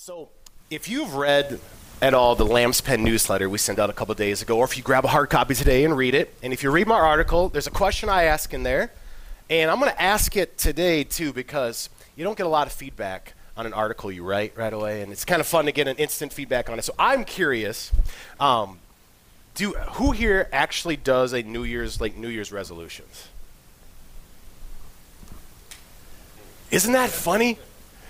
So, if you've read at all the Lamb's Pen newsletter we sent out a couple days ago, or if you grab a hard copy today and read it, and if you read my article, there's a question I ask in there, and I'm going to ask it today too because you don't get a lot of feedback on an article you write right away, and it's kind of fun to get an instant feedback on it. So I'm curious, um, do who here actually does a New Year's like New Year's resolutions? Isn't that funny?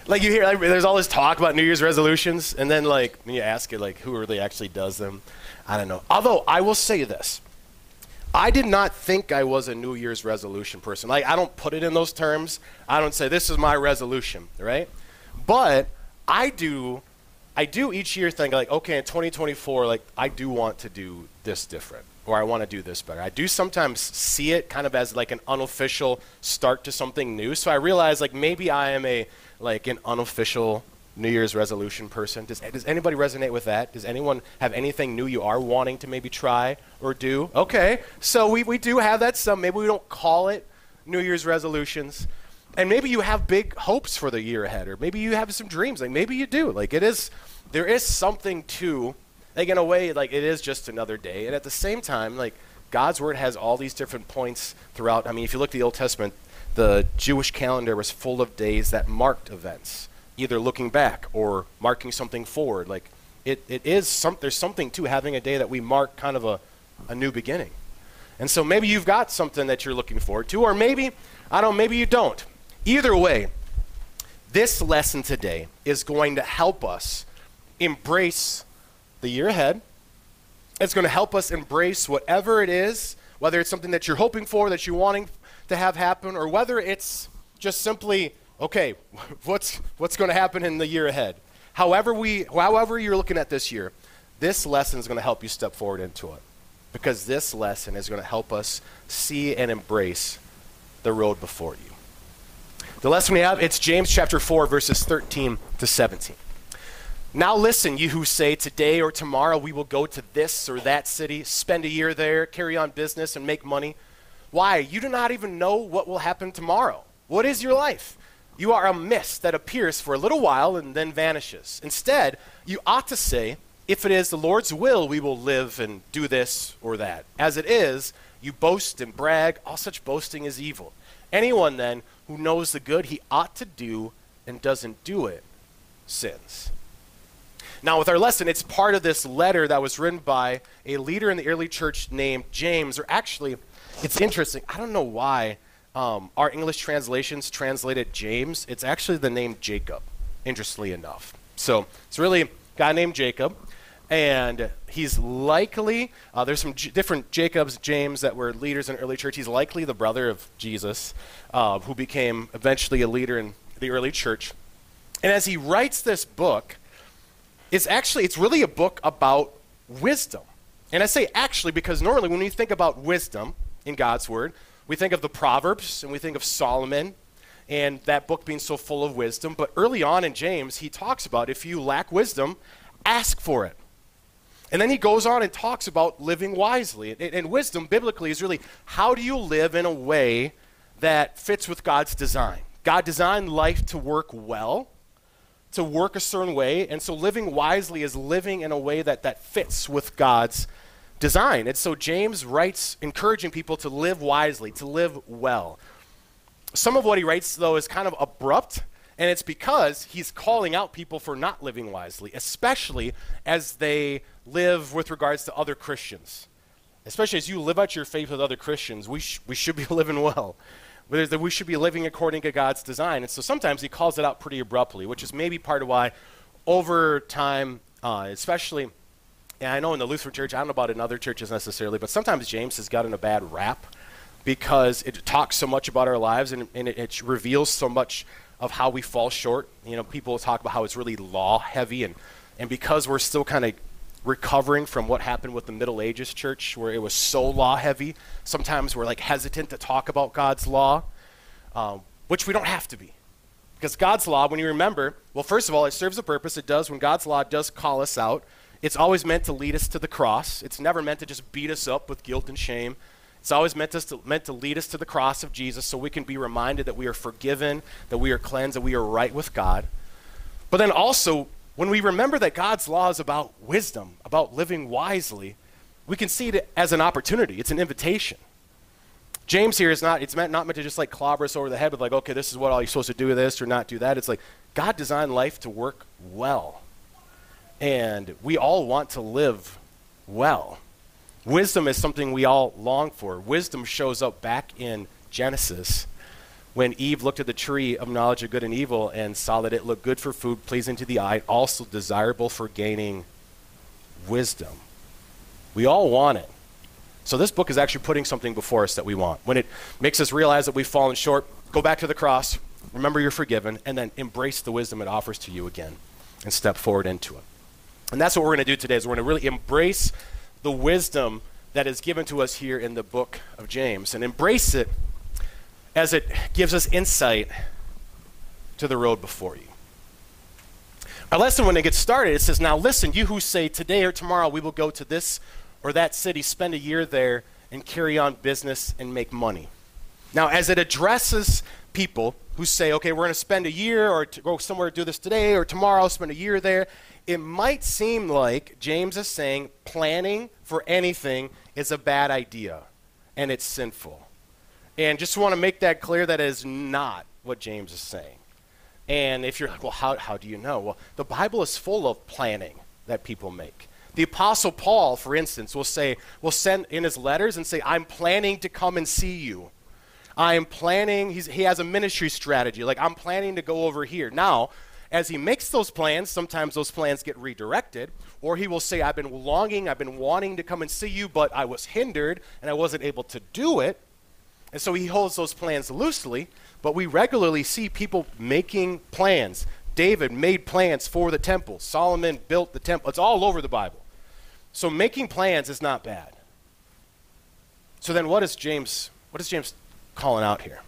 Like you hear like, there's all this talk about New Year's resolutions, and then like when you ask it like who really actually does them, I don't know. Although I will say this, I did not think I was a New Year's resolution person. Like I don't put it in those terms. I don't say this is my resolution, right? But I do I do each year think like, okay, in 2024, like I do want to do this different, or I want to do this better. I do sometimes see it kind of as like an unofficial start to something new. So I realize like maybe I am a like an unofficial New Year's resolution person? Does, does anybody resonate with that? Does anyone have anything new you are wanting to maybe try or do? Okay, so we, we do have that some. Maybe we don't call it New Year's resolutions. And maybe you have big hopes for the year ahead, or maybe you have some dreams. Like maybe you do. Like it is, there is something to, like in a way, like it is just another day. And at the same time, like God's word has all these different points throughout. I mean, if you look at the Old Testament, the Jewish calendar was full of days that marked events, either looking back or marking something forward. Like it, it is some, there's something to having a day that we mark kind of a, a new beginning. And so maybe you've got something that you're looking forward to, or maybe, I don't know, maybe you don't. Either way, this lesson today is going to help us embrace the year ahead. It's going to help us embrace whatever it is, whether it's something that you're hoping for, that you're wanting to have happen, or whether it's just simply, okay, what's, what's going to happen in the year ahead. However, we, however you're looking at this year, this lesson is going to help you step forward into it. Because this lesson is going to help us see and embrace the road before you. The lesson we have, it's James chapter 4, verses 13 to 17. Now listen, you who say, Today or tomorrow we will go to this or that city, spend a year there, carry on business, and make money. Why? You do not even know what will happen tomorrow. What is your life? You are a mist that appears for a little while and then vanishes. Instead, you ought to say, If it is the Lord's will, we will live and do this or that. As it is, you boast and brag. All such boasting is evil. Anyone then who knows the good he ought to do and doesn't do it sins. Now, with our lesson, it's part of this letter that was written by a leader in the early church named James, or actually, it's interesting. I don't know why um, our English translations translated James. It's actually the name Jacob, interestingly enough. So it's really a guy named Jacob, and he's likely, uh, there's some J- different Jacobs, James, that were leaders in early church. He's likely the brother of Jesus, uh, who became eventually a leader in the early church. And as he writes this book, it's actually, it's really a book about wisdom. And I say actually because normally when we think about wisdom, in God's Word. We think of the Proverbs and we think of Solomon and that book being so full of wisdom. But early on in James, he talks about if you lack wisdom, ask for it. And then he goes on and talks about living wisely. And, and, wisdom, biblically, is really how do you live in a way that fits with God's design? God designed life to work well, to work a certain way. And so living wisely is living in a way that, that fits with God's design. And so James writes encouraging people to live wisely, to live well. Some of what he writes, though, is kind of abrupt, and it's because he's calling out people for not living wisely, especially as they live with regards to other Christians. Especially as you live out your faith with other Christians, we, sh- we should be living well. That we should be living according to God's design. And so sometimes he calls it out pretty abruptly, which is maybe part of why over time, uh, especially and I know in the Lutheran church, I don't know about in other churches necessarily, but sometimes James has gotten a bad rap because it talks so much about our lives and, and it, it, reveals so much of how we fall short. You know, people talk about how it's really law heavy, and, and because we're still kind of recovering from what happened with the Middle Ages church, where it was so law heavy, sometimes we're like hesitant to talk about God's law, um, which we don't have to be. Because God's law, when you remember, well, first of all, it serves a purpose. It does, when God's law does call us out, it's always meant to lead us to the cross. It's never meant to just beat us up with guilt and shame. It's always meant, to, meant to lead us to the cross of Jesus so we can be reminded that we are forgiven, that we are cleansed, that we are right with God. But then also, when we remember that God's law is about wisdom, about living wisely, we can see it as an opportunity. It's an invitation. James here is not, it's meant, not meant to just like clobber us over the head with like, okay, this is what all you're supposed to do with this or not do that. It's like God designed life to work well. And we all want to live well. Wisdom is something we all long for. Wisdom shows up back in Genesis when Eve looked at the tree of knowledge of good and evil and saw that it looked good for food, pleasing to the eye, also desirable for gaining wisdom. We all want it. So this book is actually putting something before us that we want. When it makes us realize that we've fallen short, go back to the cross, remember you're forgiven, and then embrace the wisdom it offers to you again and step forward into it. And that's what we're going to do today is we're going to really embrace the wisdom that is given to us here in the book of James and embrace it as it gives us insight to the road before you. Our lesson, when it gets started, it says, Now listen, you who say, Today or tomorrow we will go to this or that city, spend a year there, and carry on business and make money. Now, as it addresses people who say, okay, we're going to spend a year or to go somewhere to do this today or tomorrow, spend a year there, it might seem like James is saying planning for anything is a bad idea and it's sinful. And just want to make that clear that is not what James is saying. And if you're like, well, how, how do you know? Well, the Bible is full of planning that people make. The Apostle Paul, for instance, will say, will send in his letters and say, I'm planning to come and see you. I am planning, he has a ministry strategy. Like, I'm planning to go over here. Now, as he makes those plans, sometimes those plans get redirected, or he will say, I've been longing, I've been wanting to come and see you, but I was hindered and I wasn't able to do it. And so he holds those plans loosely, but we regularly see people making plans. David made plans for the temple, Solomon built the temple. It's all over the Bible. So making plans is not bad. So then what is James what is James calling out here?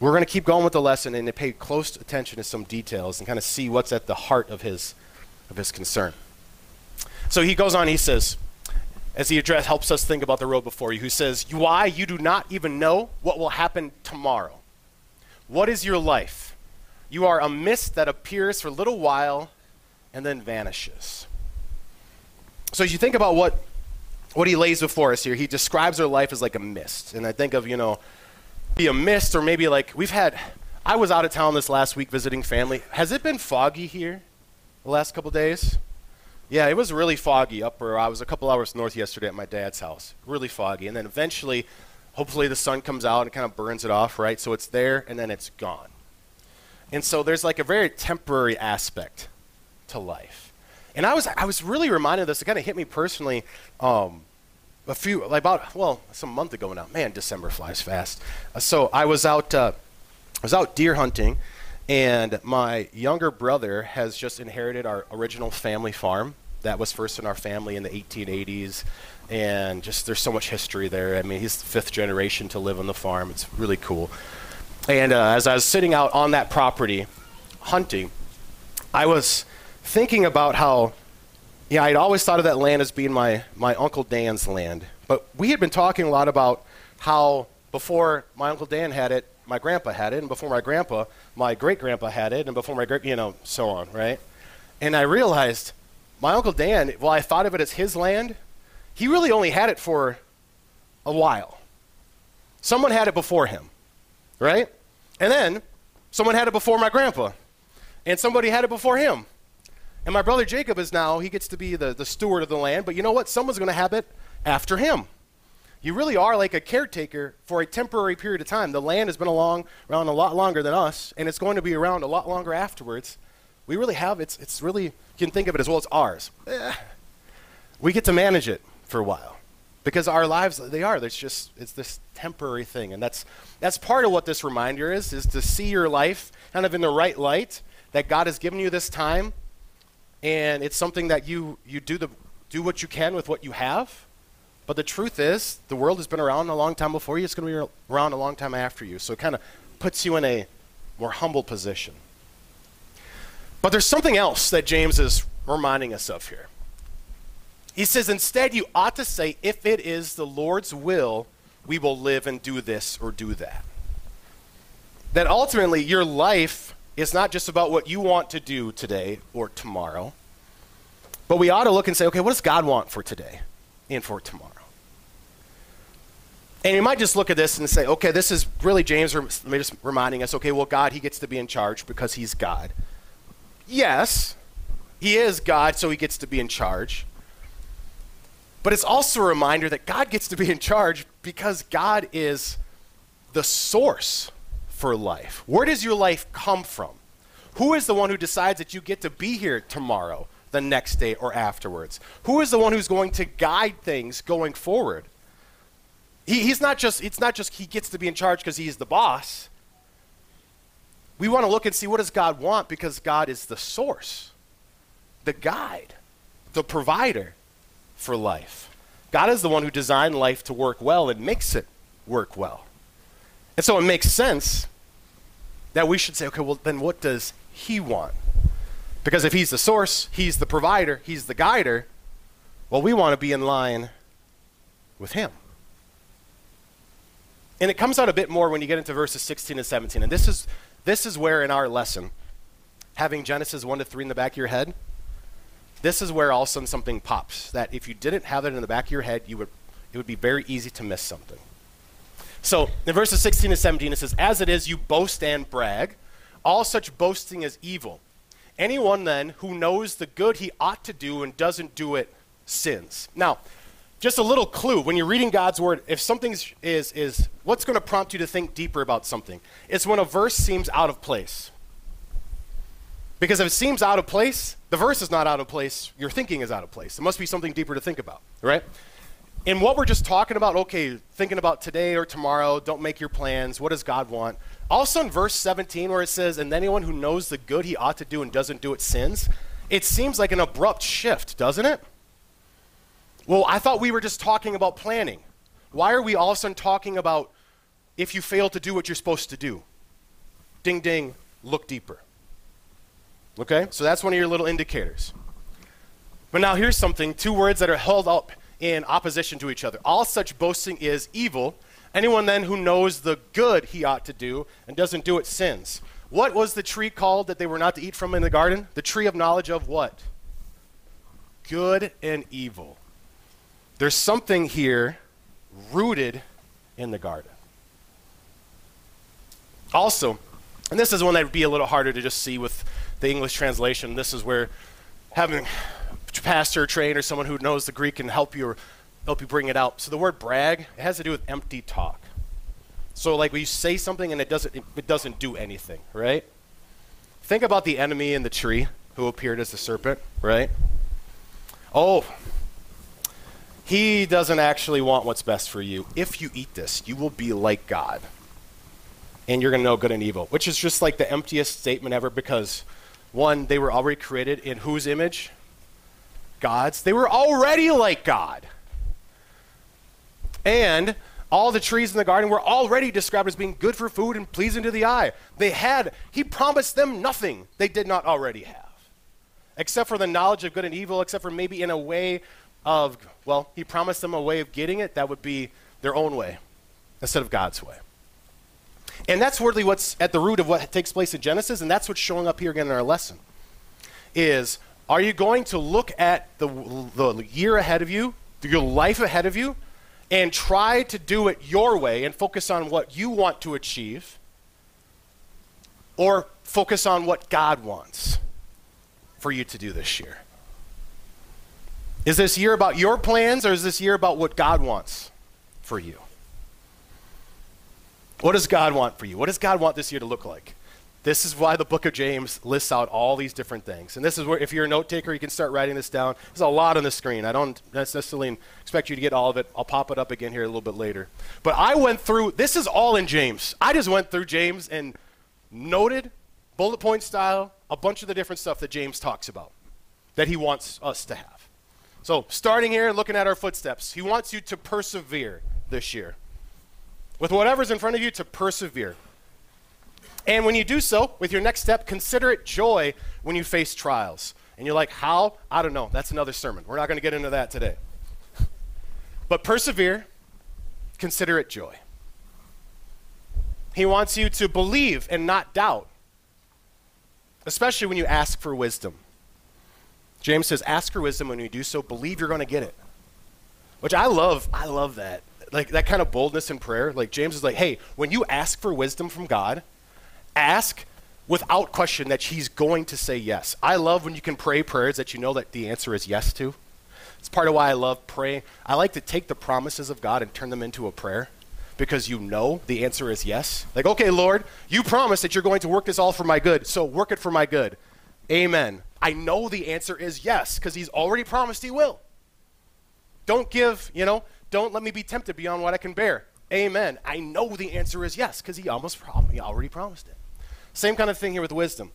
We're going to keep going with the lesson and to pay close attention to some details and kind of see what's at the heart of his of his concern. So he goes on, he says, as he address helps us think about the road before you, who says, Why you do not even know what will happen tomorrow. What is your life? You are a mist that appears for a little while and then vanishes. So as you think about what what he lays before us here, he describes our life as like a mist. And I think of, you know, be a mist or maybe like we've had I was out of town this last week visiting family. Has it been foggy here the last couple days? Yeah, it was really foggy up where I was a couple hours north yesterday at my dad's house. Really foggy. And then eventually, hopefully the sun comes out and kind of burns it off, right? So it's there and then it's gone. And so there's like a very temporary aspect to life. And I was, I was really reminded of this. It kind of hit me personally um, a few, like about, well, some month ago now. Man, December flies fast. Uh, so I was out, uh, I was out deer hunting, and my younger brother has just inherited our original family farm. That was first in our family in the 1880s, and just there's so much history there. I mean, he's the fifth generation to live on the farm. It's really cool. And uh, as I was sitting out on that property hunting, I was thinking about how, yeah, I'd always thought of that land as being my, my Uncle Dan's land. But we had been talking a lot about how before my Uncle Dan had it, my grandpa had it, and before my grandpa, my great grandpa had it, and before my great, you know, so on, right? And I realized my Uncle Dan, while I thought of it as his land, he really only had it for a while. Someone had it before him, right? And then someone had it before my grandpa, and somebody had it before him. And my brother Jacob is now, he gets to be the, the steward of the land, but you know what? Someone's going to have it after him. You really are like a caretaker for a temporary period of time. The land has been along, around a lot longer than us, and it's going to be around a lot longer afterwards. We really have, it's, it's really, you can think of it as well, it's ours. Eh. We get to manage it for a while because our lives they are it's just it's this temporary thing and that's that's part of what this reminder is is to see your life kind of in the right light that god has given you this time and it's something that you you do the do what you can with what you have. But the truth is, the world has been around a long time before you. It's going to be around a long time after you. So it kind of puts you in a more humble position. But there's something else that James is reminding us of here. He says, instead, you ought to say, if it is the Lord's will, we will live and do this or do that. That ultimately, your life is not just about what you want to do today or tomorrow, but we ought to look and say, okay, what does God want for today and for tomorrow? And you might just look at this and say, okay, this is really James just reminding us, okay, well, God, he gets to be in charge because he's God. Yes, he is God, so he gets to be in charge. But it's also a reminder that God gets to be in charge because God is the source for life. Where does your life come from? Who is the one who decides that you get to be here tomorrow, the next day, or afterwards? Who is the one who's going to guide things going forward? He, he's not just, it's not just he gets to be in charge because he's the boss. We want to look and see what does God want because God is the source, the guide, the provider for life. God is the one who designed life to work well and makes it work well. And so it makes sense that we should say, okay, well, then what does he want? Because if he's the source, he's the provider, he's the guider, well, we want to be in line with him. And it comes out a bit more when you get into verses 16 and 17. And this is, this is where in our lesson, having Genesis 1 to 3 in the back of your head, this is where all of a sudden something pops. That if you didn't have it in the back of your head, you would, it would be very easy to miss something. So in verses 16 and 17, it says, As it is, you boast and brag. All such boasting is evil. Anyone then who knows the good he ought to do and doesn't do it sins. Now, just a little clue when you're reading God's word, if something is, is what's going to prompt you to think deeper about something? It's when a verse seems out of place. Because if it seems out of place, the verse is not out of place, your thinking is out of place. There must be something deeper to think about, right? In what we're just talking about, okay, thinking about today or tomorrow, don't make your plans, what does God want? Also in verse 17, where it says, And anyone who knows the good he ought to do and doesn't do it sins, it seems like an abrupt shift, doesn't it? Well, I thought we were just talking about planning. Why are we all of a sudden talking about if you fail to do what you're supposed to do? Ding, ding, look deeper. Okay? So that's one of your little indicators. But now here's something two words that are held up in opposition to each other. All such boasting is evil. Anyone then who knows the good he ought to do and doesn't do it sins. What was the tree called that they were not to eat from in the garden? The tree of knowledge of what? Good and evil. There's something here rooted in the garden. Also, and this is one that would be a little harder to just see with the English translation. This is where having pastor train or someone who knows the Greek can help you or help you bring it out. So the word brag, it has to do with empty talk. So like when you say something and it doesn't it doesn't do anything, right? Think about the enemy in the tree who appeared as the serpent, right? Oh, he doesn't actually want what's best for you. If you eat this, you will be like God. And you're going to know good and evil, which is just like the emptiest statement ever because, one, they were already created in whose image? God's. They were already like God. And all the trees in the garden were already described as being good for food and pleasing to the eye. They had, he promised them nothing they did not already have, except for the knowledge of good and evil, except for maybe in a way of, well, he promised them a way of getting it that would be their own way instead of God's way. And that's really what's at the root of what takes place in Genesis, and that's what's showing up here again in our lesson. Is are you going to look at the, the year ahead of you, your life ahead of you, and try to do it your way and focus on what you want to achieve, or focus on what God wants for you to do this year? Is this year about your plans or is this year about what God wants for you? What does God want for you? What does God want this year to look like? This is why the book of James lists out all these different things. And this is where, if you're a note taker, you can start writing this down. There's a lot on the screen. I don't necessarily expect you to get all of it. I'll pop it up again here a little bit later. But I went through, this is all in James. I just went through James and noted, bullet point style, a bunch of the different stuff that James talks about that he wants us to have. So, starting here, looking at our footsteps, he wants you to persevere this year. With whatever's in front of you, to persevere. And when you do so, with your next step, consider it joy when you face trials. And you're like, how? I don't know. That's another sermon. We're not going to get into that today. But persevere, consider it joy. He wants you to believe and not doubt. especially when you ask for wisdom. James says, ask for wisdom when you do so, believe you're going to get it. Which I love. I love that. Like that kind of boldness in prayer. Like James is like, hey, when you ask for wisdom from God, ask without question that he's going to say yes. I love when you can pray prayers that you know that the answer is yes to. It's part of why I love praying. I like to take the promises of God and turn them into a prayer because you know the answer is yes. Like, okay, Lord, you promise that you're going to work this all for my good, so work it for my good. Amen. I know the answer is yes because he's already promised he will. Don't give, you know, don't let me be tempted beyond what I can bear. Amen. I know the answer is yes because he almost prom- he already promised it. Same kind of thing here with wisdom.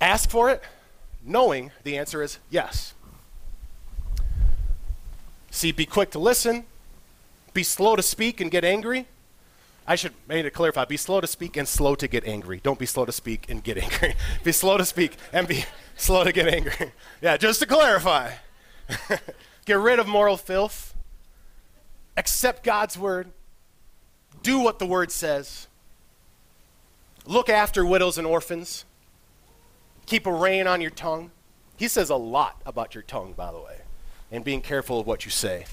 Ask for it, knowing the answer is yes. See, be quick to listen, be slow to speak and get angry. I should maybe to clarify, be slow to speak and slow to get angry. Don't be slow to speak and get angry. be slow to speak and be slow to get angry. yeah, just to clarify. get rid of moral filth. Accept God's word. Do what the word says. Look after widows and orphans. Keep a rein on your tongue. He says a lot about your tongue, by the way, and being careful of what you say.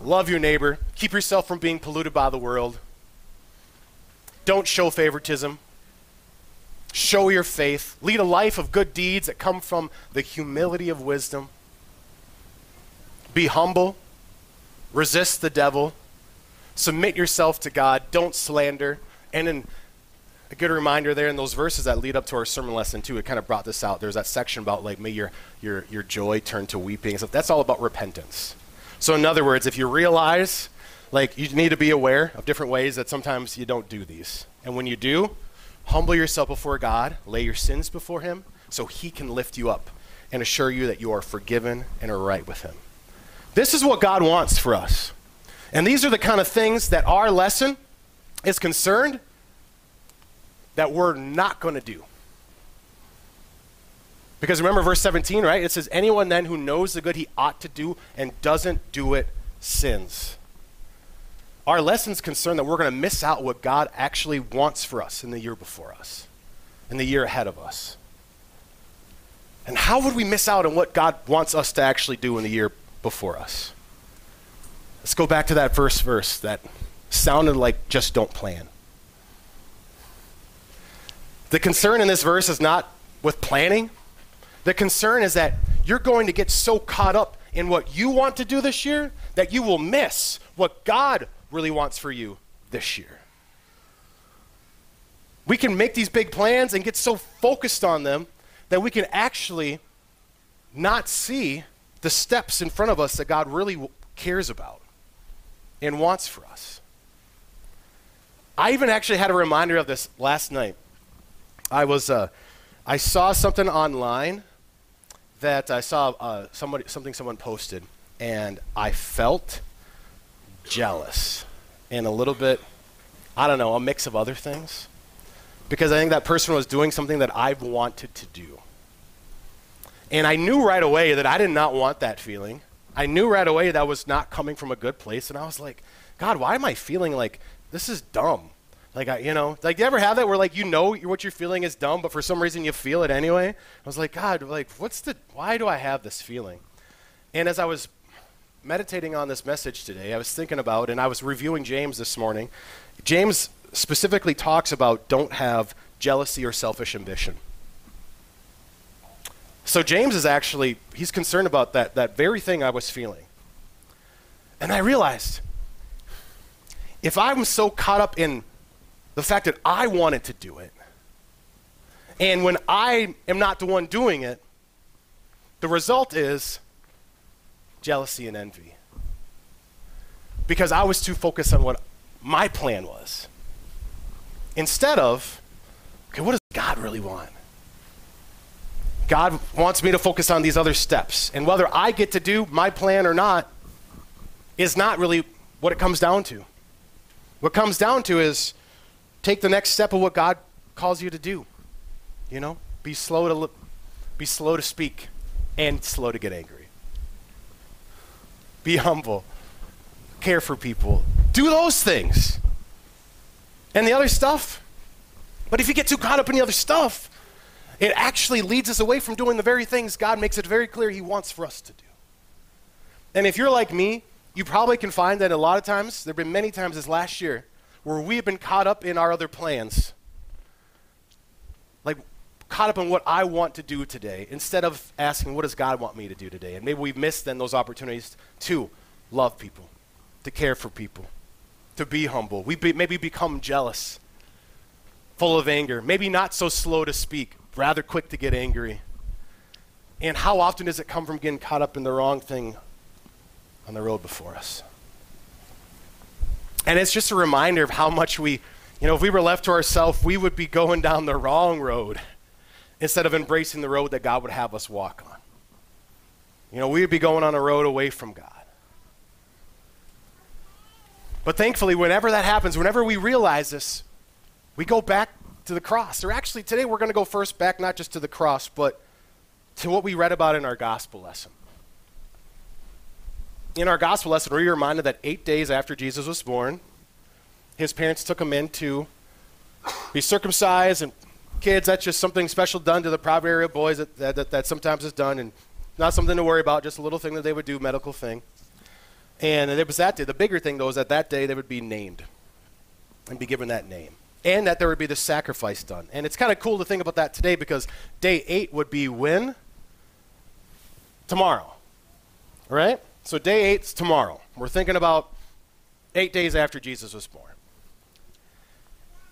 Love your neighbor. Keep yourself from being polluted by the world. Don't show favoritism. Show your faith. Lead a life of good deeds that come from the humility of wisdom. Be humble. Resist the devil. Submit yourself to God. Don't slander. And in a good reminder there in those verses that lead up to our sermon lesson too, it kind of brought this out. There's that section about like may your your your joy turn to weeping. So that's all about repentance. So, in other words, if you realize, like, you need to be aware of different ways that sometimes you don't do these. And when you do, humble yourself before God, lay your sins before Him, so He can lift you up and assure you that you are forgiven and are right with Him. This is what God wants for us. And these are the kind of things that our lesson is concerned that we're not going to do. Because remember verse 17, right? It says, Anyone then who knows the good he ought to do and doesn't do it sins. Our lesson's concerned that we're going to miss out what God actually wants for us in the year before us, in the year ahead of us. And how would we miss out on what God wants us to actually do in the year before us? Let's go back to that first verse that sounded like just don't plan. The concern in this verse is not with planning, the concern is that you're going to get so caught up in what you want to do this year that you will miss what God really wants for you this year. We can make these big plans and get so focused on them that we can actually not see the steps in front of us that God really cares about and wants for us. I even actually had a reminder of this last night. I was uh, I saw something online that I saw uh, somebody, something someone posted, and I felt jealous and a little bit, I don't know, a mix of other things. Because I think that person was doing something that I've wanted to do. And I knew right away that I did not want that feeling. I knew right away that was not coming from a good place. And I was like, God, why am I feeling like this is dumb? Like, I, you know, like, you ever have that where, like, you know what you're feeling is dumb, but for some reason you feel it anyway? I was like, God, like, what's the, why do I have this feeling? And as I was meditating on this message today, I was thinking about, and I was reviewing James this morning. James specifically talks about don't have jealousy or selfish ambition. So James is actually, he's concerned about that, that very thing I was feeling. And I realized, if I'm so caught up in the fact that I wanted to do it. And when I am not the one doing it, the result is jealousy and envy. Because I was too focused on what my plan was. Instead of, okay, what does God really want? God wants me to focus on these other steps. And whether I get to do my plan or not is not really what it comes down to. What comes down to is take the next step of what God calls you to do. You know, be slow to be slow to speak and slow to get angry. Be humble. Care for people. Do those things. And the other stuff. But if you get too caught up in the other stuff, it actually leads us away from doing the very things God makes it very clear He wants for us to do. And if you're like me, you probably can find that a lot of times, there have been many times this last year, where we have been caught up in our other plans. Like, caught up in what I want to do today, instead of asking, what does God want me to do today? And maybe we've missed then those opportunities to love people, to care for people, to be humble. We be, maybe become jealous, full of anger, maybe not so slow to speak, rather quick to get angry. And how often does it come from getting caught up in the wrong thing on the road before us? And it's just a reminder of how much we, you know, if we were left to ourselves, we would be going down the wrong road instead of embracing the road that God would have us walk on. You know, we would be going on a road away from God. But thankfully, whenever that happens, whenever we realize this, we go back to the cross. Or actually, today we're going to go first back not just to the cross, but to what we read about in our gospel lesson. In our gospel lesson, we're reminded that eight days after Jesus was born, his parents took him in to be circumcised. And kids, that's just something special done to the proud area boys that, that, that, that sometimes is done, and not something to worry about, just a little thing that they would do, medical thing. And it was that day. The bigger thing, though, is that that day they would be named and be given that name and that there would be the sacrifice done. And it's kind of cool to think about that today because day eight would be when? Tomorrow. Right? So day eight's tomorrow. We're thinking about eight days after Jesus was born.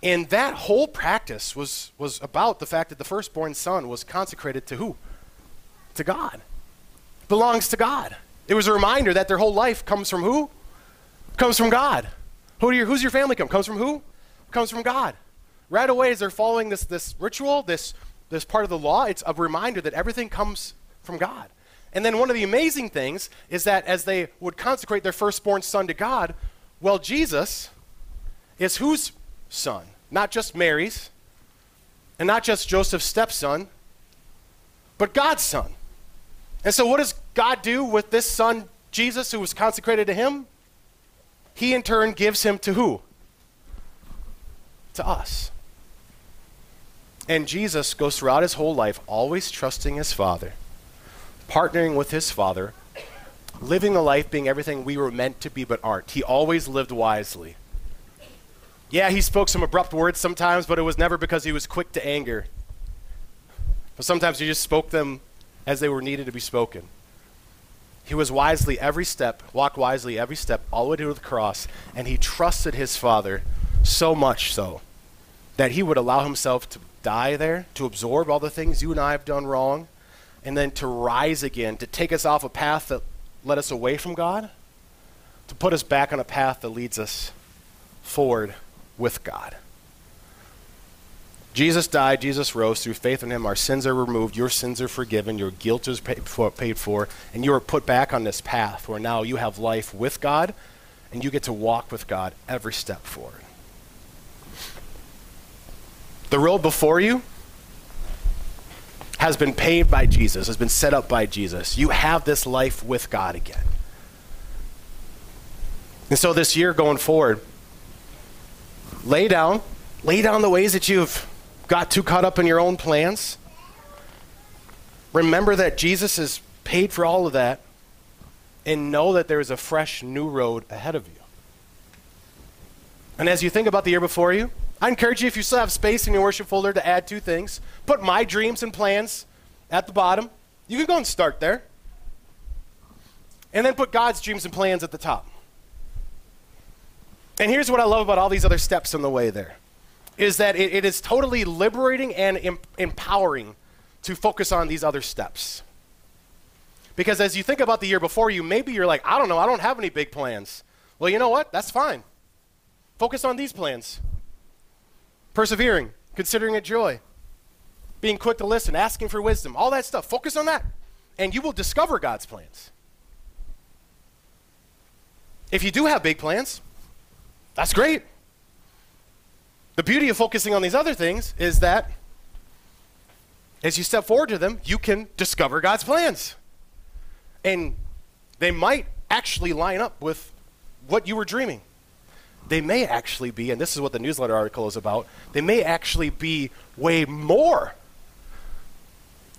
And that whole practice was, was about the fact that the firstborn son was consecrated to who? To God. Belongs to God. It was a reminder that their whole life comes from who? Comes from God. Who your, who's your family come? Comes from who? comes from God. Right away, as they're following this, this ritual, this, this part of the law, it's a reminder that everything comes from God. And then one of the amazing things is that as they would consecrate their firstborn son to God, well, Jesus is whose son? Not just Mary's, and not just Joseph's stepson, but God's son. And so, what does God do with this son, Jesus, who was consecrated to him? He in turn gives him to who? to us. And Jesus goes throughout his whole life always trusting his Father, partnering with his Father, living a life being everything we were meant to be but aren't. He always lived wisely. Yeah, he spoke some abrupt words sometimes, but it was never because he was quick to anger. But sometimes he just spoke them as they were needed to be spoken. He was wisely every step, walked wisely every step, all the way to the cross, and he trusted his Father so much so that he would allow himself to die there, to absorb all the things you and I have done wrong, and then to rise again, to take us off a path that led us away from God, to put us back on a path that leads us forward with God. Jesus died, Jesus rose. Through faith in him, our sins are removed, your sins are forgiven, your guilt is paid for, and you are put back on this path where now you have life with God and you get to walk with God every step forward. The road before you has been paved by Jesus, has been set up by Jesus. You have this life with God again. And so this year going forward, lay down, lay down the ways that you've got too caught up in your own plans. Remember that Jesus has paid for all of that and know that there is a fresh new road ahead of you. And as you think about the year before you, I encourage you, if you still have space in your worship folder, to add two things. Put my dreams and plans at the bottom. You can go and start there. And then put God's dreams and plans at the top. And here's what I love about all these other steps on the way there is that it, it is totally liberating and em- empowering to focus on these other steps. Because as you think about the year before you, maybe you're like, I don't know, I don't have any big plans. Well, you know what? That's fine. Focus on these plans persevering, considering it joy, being quick to listen, asking for wisdom, all that stuff. Focus on that, and you will discover God's plans. If you do have big plans, that's great. The beauty of focusing on these other things is that as you step forward to them, you can discover God's plans. And they might actually line up with what you were dreaming they may actually be, and this is what the newsletter article is about, they may actually be way more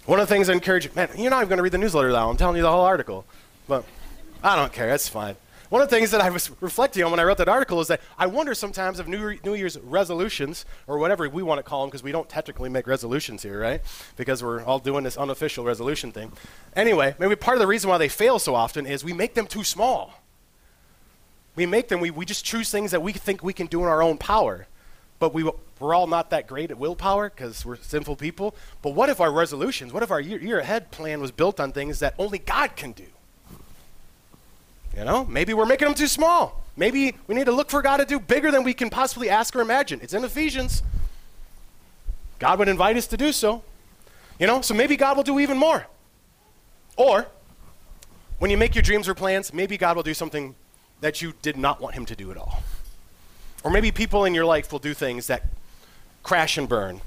One of the things I encourage, man, you're not even going to read the newsletter now. I'm telling you the whole article. But I don't care. That's fine. One of the things that I was reflecting on when I wrote that article is that I wonder sometimes if New, New Year's resolutions, or whatever we want to call them, because we don't technically make resolutions here, right? Because we're all doing this unofficial resolution thing. Anyway, maybe part of the reason why they fail so often is we make them too small. We make them, we, we just choose things that we think we can do in our own power. But we, we're all not that great at willpower because we're sinful people. But what if our resolutions, what if our year, year ahead plan was built on things that only God can do? You know, maybe we're making them too small. Maybe we need to look for God to do bigger than we can possibly ask or imagine. It's in Ephesians. God would invite us to do so. You know, so maybe God will do even more. Or, when you make your dreams or plans, maybe God will do something that you did not want Him to do at all. Or maybe people in your life will do things that crash and burn.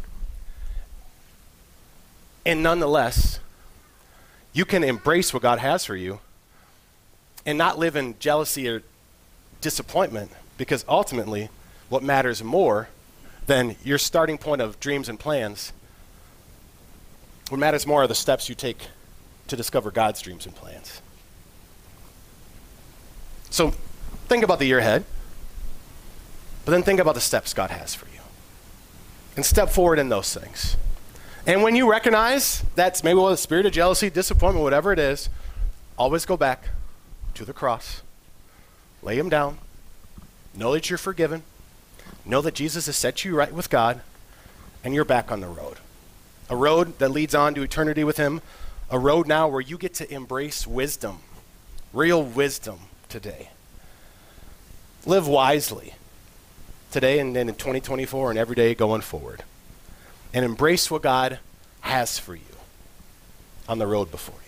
And nonetheless, you can embrace what God has for you and not live in jealousy or disappointment because ultimately what matters more than your starting point of dreams and plans what matters more are the steps you take to discover god's dreams and plans so think about the year ahead but then think about the steps god has for you. And step forward in those things. And when you recognize that's maybe a spirit of jealousy disappointment whatever it is always go back to the cross, lay him down, know that you're forgiven, know that Jesus has set you right with God, and you're back on the road. A road that leads on to eternity with him, a road now where you get to embrace wisdom, real wisdom today. Live wisely today and then in 2024 and every day going forward. And embrace what God has for you on the road before.